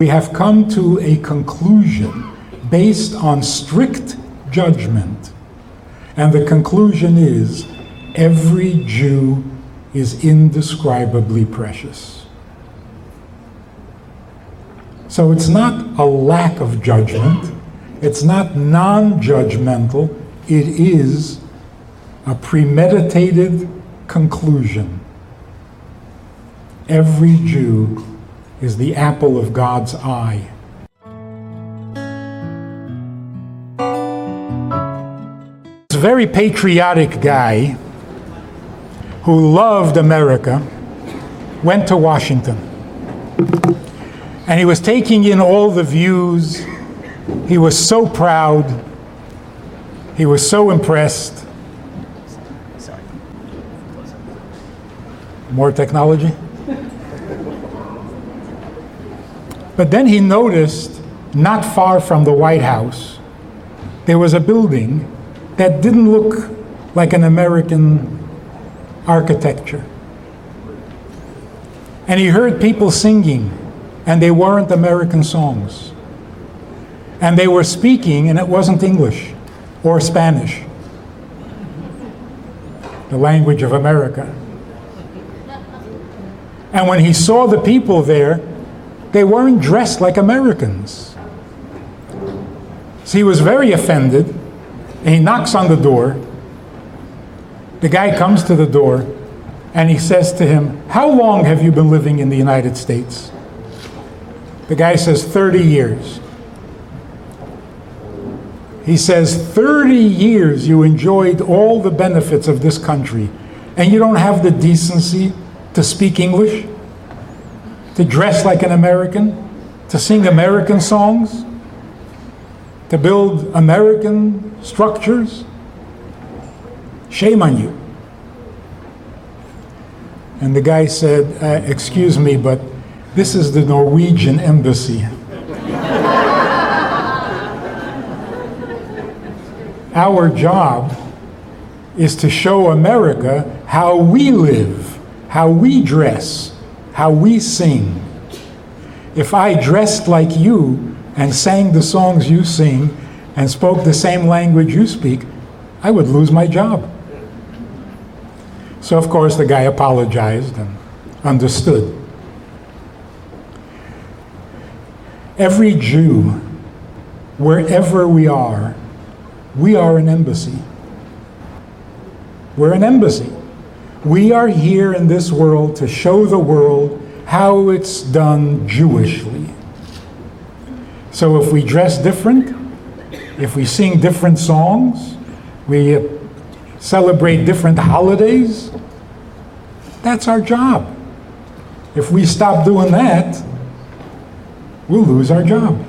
We have come to a conclusion based on strict judgment. And the conclusion is every Jew is indescribably precious. So it's not a lack of judgment, it's not non judgmental, it is a premeditated conclusion. Every Jew is the apple of God's eye. It's a very patriotic guy who loved America went to Washington. And he was taking in all the views. He was so proud. He was so impressed. More technology? But then he noticed, not far from the White House, there was a building that didn't look like an American architecture. And he heard people singing, and they weren't American songs. And they were speaking, and it wasn't English or Spanish, the language of America. And when he saw the people there, they weren't dressed like Americans. So he was very offended, and he knocks on the door. The guy comes to the door, and he says to him, How long have you been living in the United States? The guy says, 30 years. He says, 30 years you enjoyed all the benefits of this country, and you don't have the decency to speak English? To dress like an American, to sing American songs, to build American structures. Shame on you. And the guy said, uh, Excuse me, but this is the Norwegian embassy. Our job is to show America how we live, how we dress, how we sing. If I dressed like you and sang the songs you sing and spoke the same language you speak, I would lose my job. So, of course, the guy apologized and understood. Every Jew, wherever we are, we are an embassy. We're an embassy. We are here in this world to show the world how it's done Jewishly. So if we dress different, if we sing different songs, we uh, celebrate different holidays, that's our job. If we stop doing that, we'll lose our job.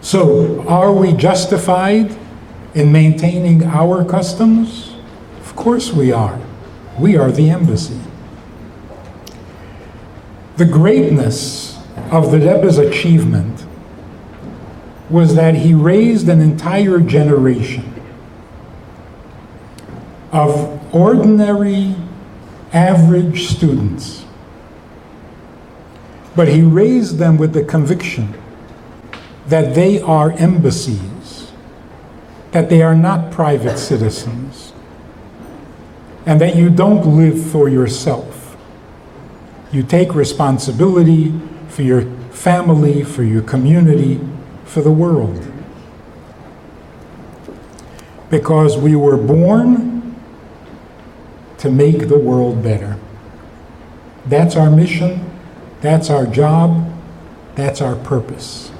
So, are we justified in maintaining our customs? Of course we are. We are the embassy. The greatness of the Rebbe's achievement was that he raised an entire generation of ordinary, average students. But he raised them with the conviction that they are embassies that they are not private citizens, and that you don't live for yourself. You take responsibility for your family, for your community, for the world. Because we were born to make the world better. That's our mission, that's our job, that's our purpose.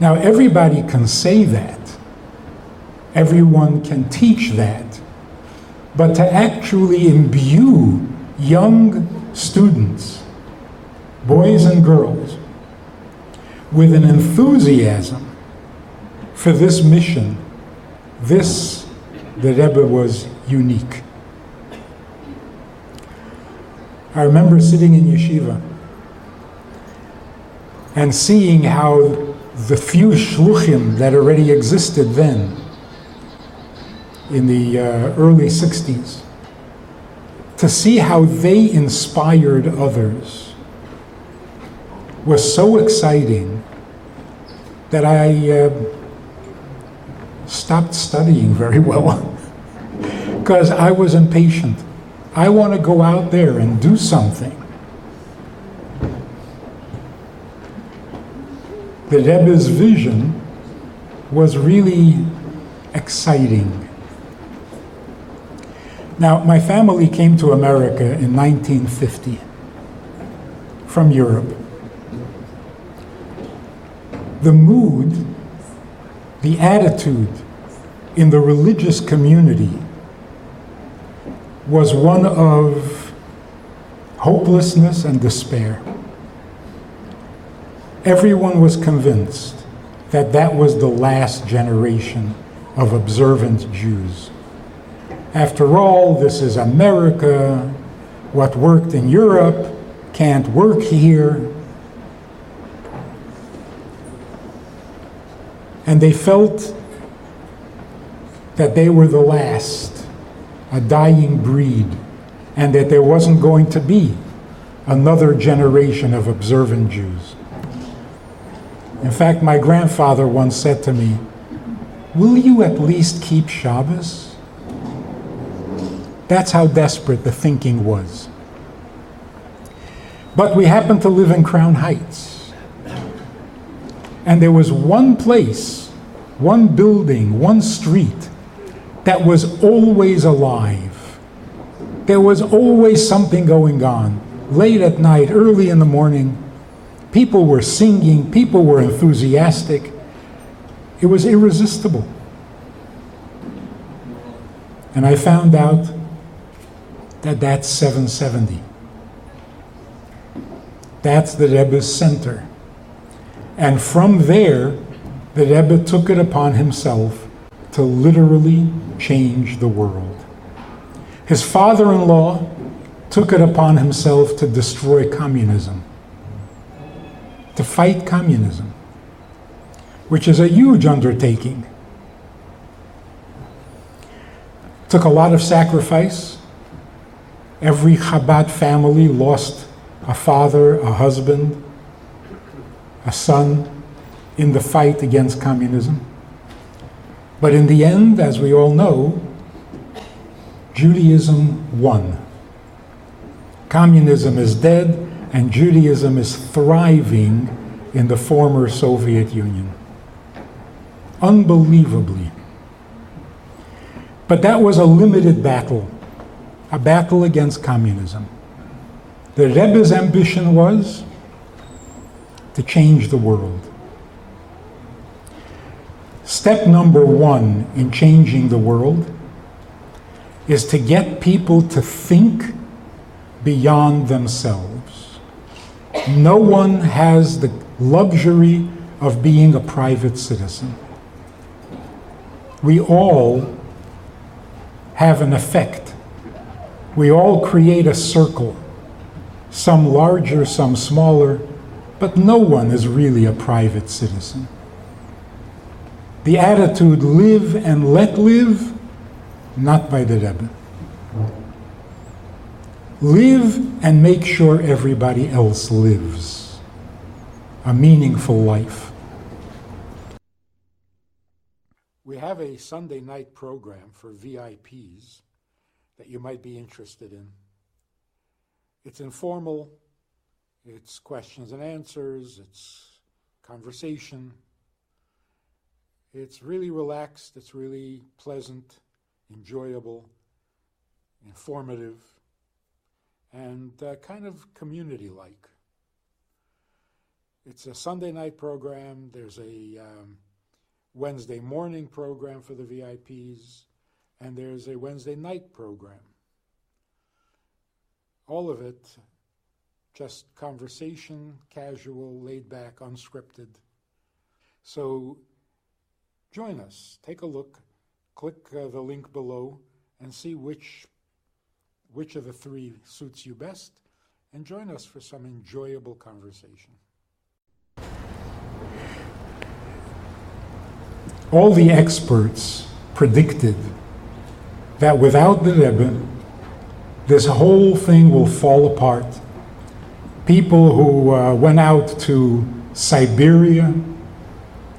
Now, everybody can say that. Everyone can teach that. But to actually imbue young students, boys and girls, with an enthusiasm for this mission, this, the Rebbe was unique. I remember sitting in yeshiva and seeing how the few shluchim that already existed then in the uh, early 60s to see how they inspired others was so exciting that I uh, stopped studying very well because I was impatient. I want to go out there and do something. The Rebbe's vision was really exciting. Now, my family came to America in 1950 from Europe. The mood, the attitude in the religious community was one of hopelessness and despair. Everyone was convinced that that was the last generation of observant Jews. After all, this is America. What worked in Europe can't work here. And they felt that they were the last, a dying breed, and that there wasn't going to be another generation of observant Jews. In fact, my grandfather once said to me, Will you at least keep Shabbos? That's how desperate the thinking was. But we happened to live in Crown Heights. And there was one place, one building, one street that was always alive. There was always something going on. Late at night, early in the morning, people were singing, people were enthusiastic. It was irresistible. And I found out that that's 770. That's the Rebbe's center. And from there, the Rebbe took it upon himself to literally change the world. His father in law took it upon himself to destroy communism, to fight communism which is a huge undertaking. Took a lot of sacrifice. Every Chabad family lost a father, a husband, a son in the fight against communism. But in the end, as we all know, Judaism won. Communism is dead, and Judaism is thriving in the former Soviet Union unbelievably. But that was a limited battle, a battle against communism. The Rebbe's ambition was to change the world. Step number one in changing the world is to get people to think beyond themselves. No one has the luxury of being a private citizen we all have an effect. We all create a circle, some larger, some smaller, but no one is really a private citizen. The attitude live and let live, not by the Rebbe. Live and make sure everybody else lives a meaningful life. We have a Sunday night program for VIPs that you might be interested in. It's informal, it's questions and answers, it's conversation. It's really relaxed, it's really pleasant, enjoyable, informative, and uh, kind of community like. It's a Sunday night program. There's a um, Wednesday morning program for the VIPs, and there's a Wednesday night program. All of it just conversation, casual, laid back, unscripted. So join us, take a look, click uh, the link below, and see which, which of the three suits you best, and join us for some enjoyable conversation. all the experts predicted that without the Rebbe, this whole thing will fall apart. People who uh, went out to Siberia,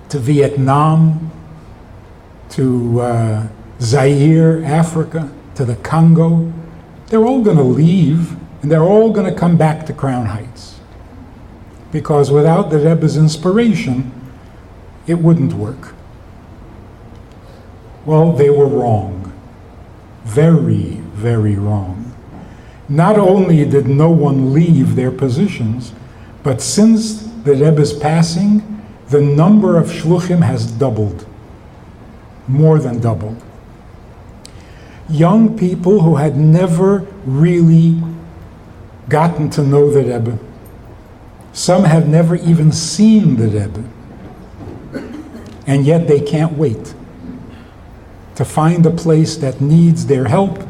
to Vietnam, to uh, Zaire, Africa, to the Congo, they're all going to leave and they're all going to come back to Crown Heights. Because without the Rebbe's inspiration, it wouldn't work. Well, they were wrong. Very, very wrong. Not only did no one leave their positions, but since the Rebbe's passing, the number of shluchim has doubled. More than doubled. Young people who had never really gotten to know the Rebbe. Some have never even seen the Rebbe. And yet they can't wait to find a place that needs their help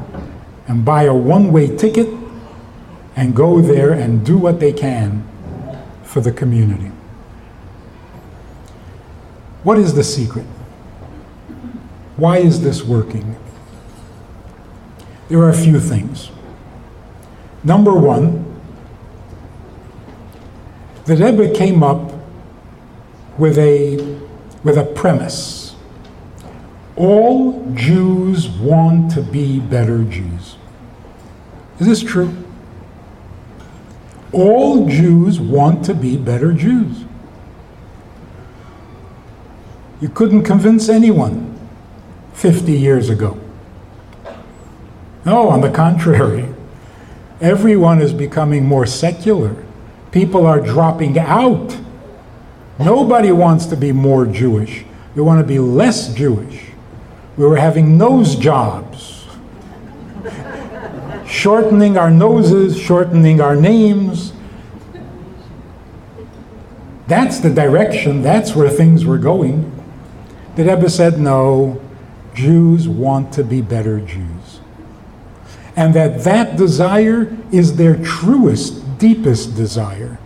and buy a one way ticket and go there and do what they can for the community. What is the secret? Why is this working? There are a few things. Number one, the Rebbe came up with a, with a premise. All Jews want to be better Jews. Is this true? All Jews want to be better Jews. You couldn't convince anyone 50 years ago. No, on the contrary. Everyone is becoming more secular. People are dropping out. Nobody wants to be more Jewish. We want to be less Jewish. We were having nose jobs, shortening our noses, shortening our names. That's the direction, that's where things were going. The Rebbe said, no, Jews want to be better Jews and that that desire is their truest, deepest desire.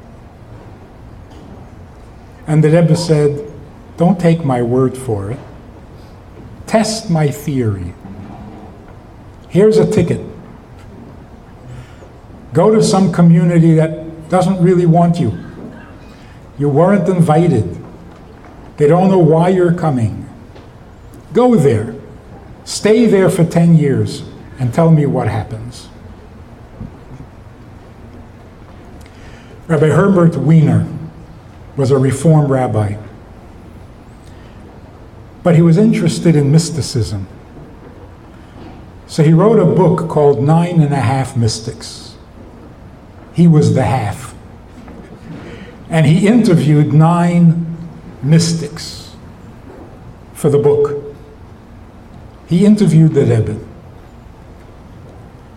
And the Rebbe said, Don't take my word for it. Test my theory. Here's a ticket. Go to some community that doesn't really want you. You weren't invited. They don't know why you're coming. Go there. Stay there for 10 years and tell me what happens. Rabbi Herbert Weiner was a Reform rabbi, but he was interested in mysticism. So he wrote a book called Nine and a Half Mystics. He was the half. And he interviewed nine mystics for the book. He interviewed the Rebbe.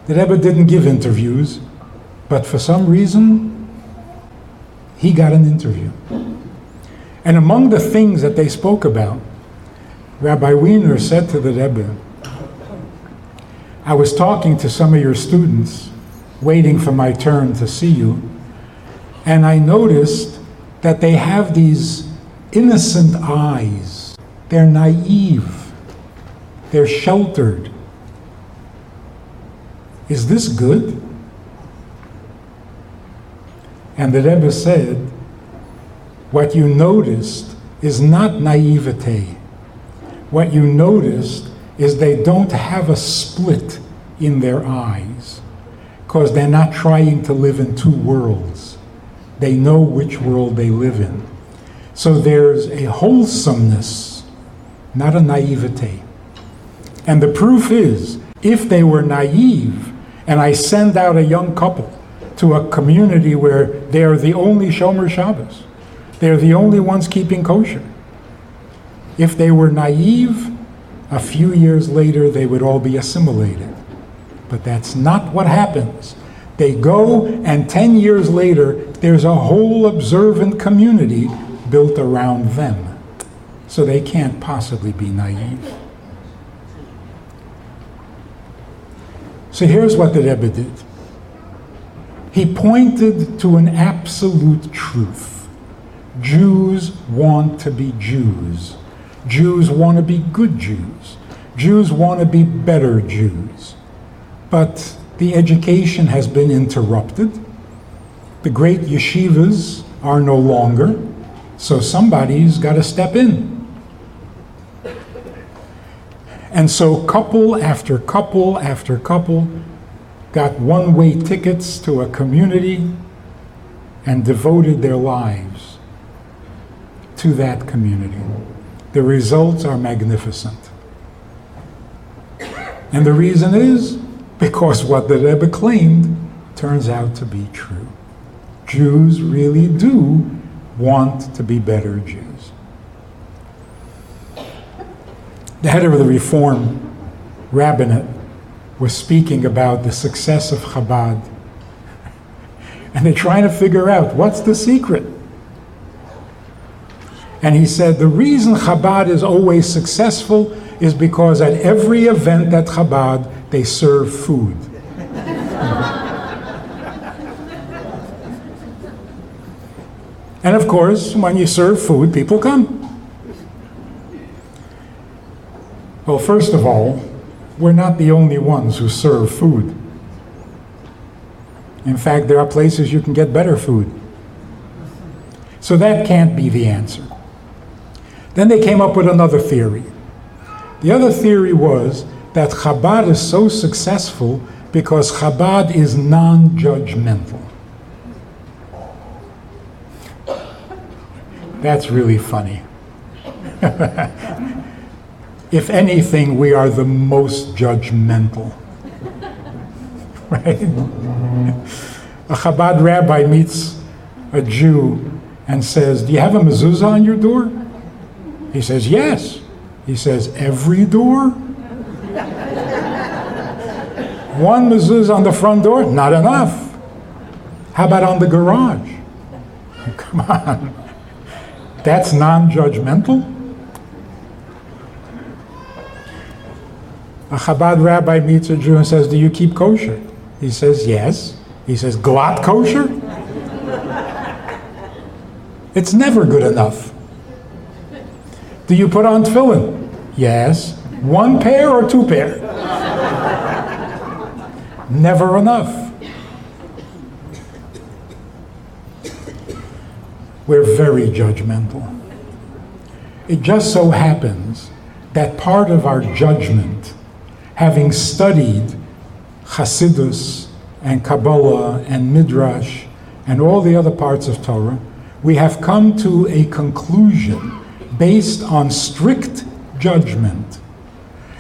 The Rebbe didn't give interviews, but for some reason, he got an interview. And among the things that they spoke about, Rabbi Weiner said to the Rebbe, I was talking to some of your students, waiting for my turn to see you, and I noticed that they have these innocent eyes. They're naive, they're sheltered, is this good? And the Rebbe said, What you noticed is not naivete. What you noticed is they don't have a split in their eyes because they're not trying to live in two worlds. They know which world they live in. So there's a wholesomeness, not a naivete. And the proof is, if they were naive, and I send out a young couple to a community where they are the only Shomer Shabbos. They're the only ones keeping kosher. If they were naive, a few years later they would all be assimilated. But that's not what happens. They go, and 10 years later, there's a whole observant community built around them. So they can't possibly be naive. So here's what the Rebbe did. He pointed to an absolute truth. Jews want to be Jews. Jews want to be good Jews. Jews want to be better Jews. But The education has been interrupted. The great yeshivas are no longer, so somebody's got to step in. And so, couple after couple after couple got one way tickets to a community and devoted their lives to that community. The results are magnificent. And the reason is because what the Rebbe claimed turns out to be true. Jews really do want to be better Jews. The head of the Reform rabbinate was speaking about the success of Chabad. And they're trying to figure out what's the secret. And he said the reason Chabad is always successful is because at every event at Chabad, they serve food. and of course, when you serve food, people come. Well, first of all, we're not the only ones who serve food. In fact, there are places you can get better food. So that can't be the answer. Then they came up with another theory. The other theory was that Chabad is so successful because Chabad is non judgmental. That's really funny. if anything, we are the most judgmental. Right? A Chabad rabbi meets a Jew and says, Do you have a mezuzah on your door? He says, Yes. He says, Every door? One mezuzah on the front door? Not enough. How about on the garage? Come on. That's non judgmental? A Chabad rabbi meets a Jew and says, Do you keep kosher? He says, Yes. He says, Glatt kosher? It's never good enough. Do you put on tefillin? Yes. One pair or two pair? Never enough. We're very judgmental. It just so happens that part of our judgment, having studied Hasidus and Kabbalah and Midrash and all the other parts of Torah, we have come to a conclusion based on strict judgment.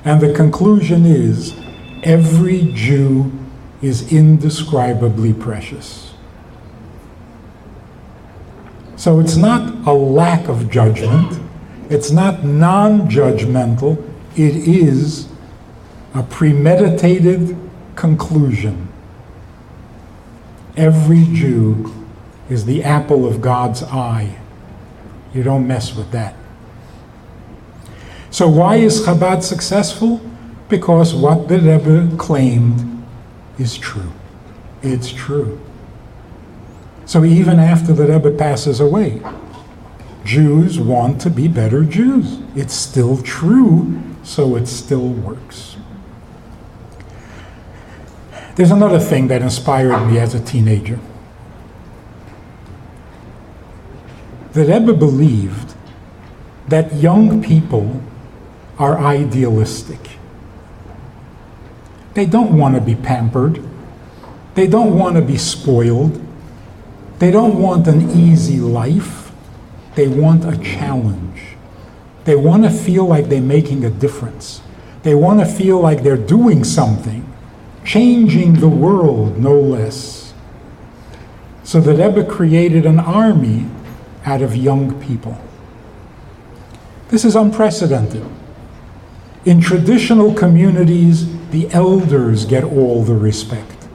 And the conclusion is every Jew is indescribably precious. So it's not a lack of judgment, it's not non judgmental, it is a premeditated conclusion. Every Jew is the apple of God's eye. You don't mess with that. So, why is Chabad successful? Because what the Rebbe claimed is true. It's true. So, even after the Rebbe passes away, Jews want to be better Jews. It's still true, so it still works. There's another thing that inspired me as a teenager. The Rebbe believed that young people are idealistic. They don't want to be pampered. They don't want to be spoiled. They don't want an easy life. They want a challenge. They want to feel like they're making a difference. They want to feel like they're doing something, changing the world, no less. So the Rebbe created an army out of young people. This is unprecedented. In traditional communities, the elders get all the respect.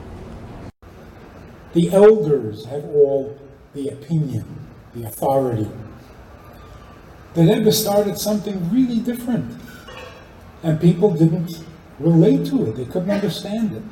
The elders have all the opinion, the authority. The Rebbe started something really different, and people didn't relate to it. They couldn't understand it.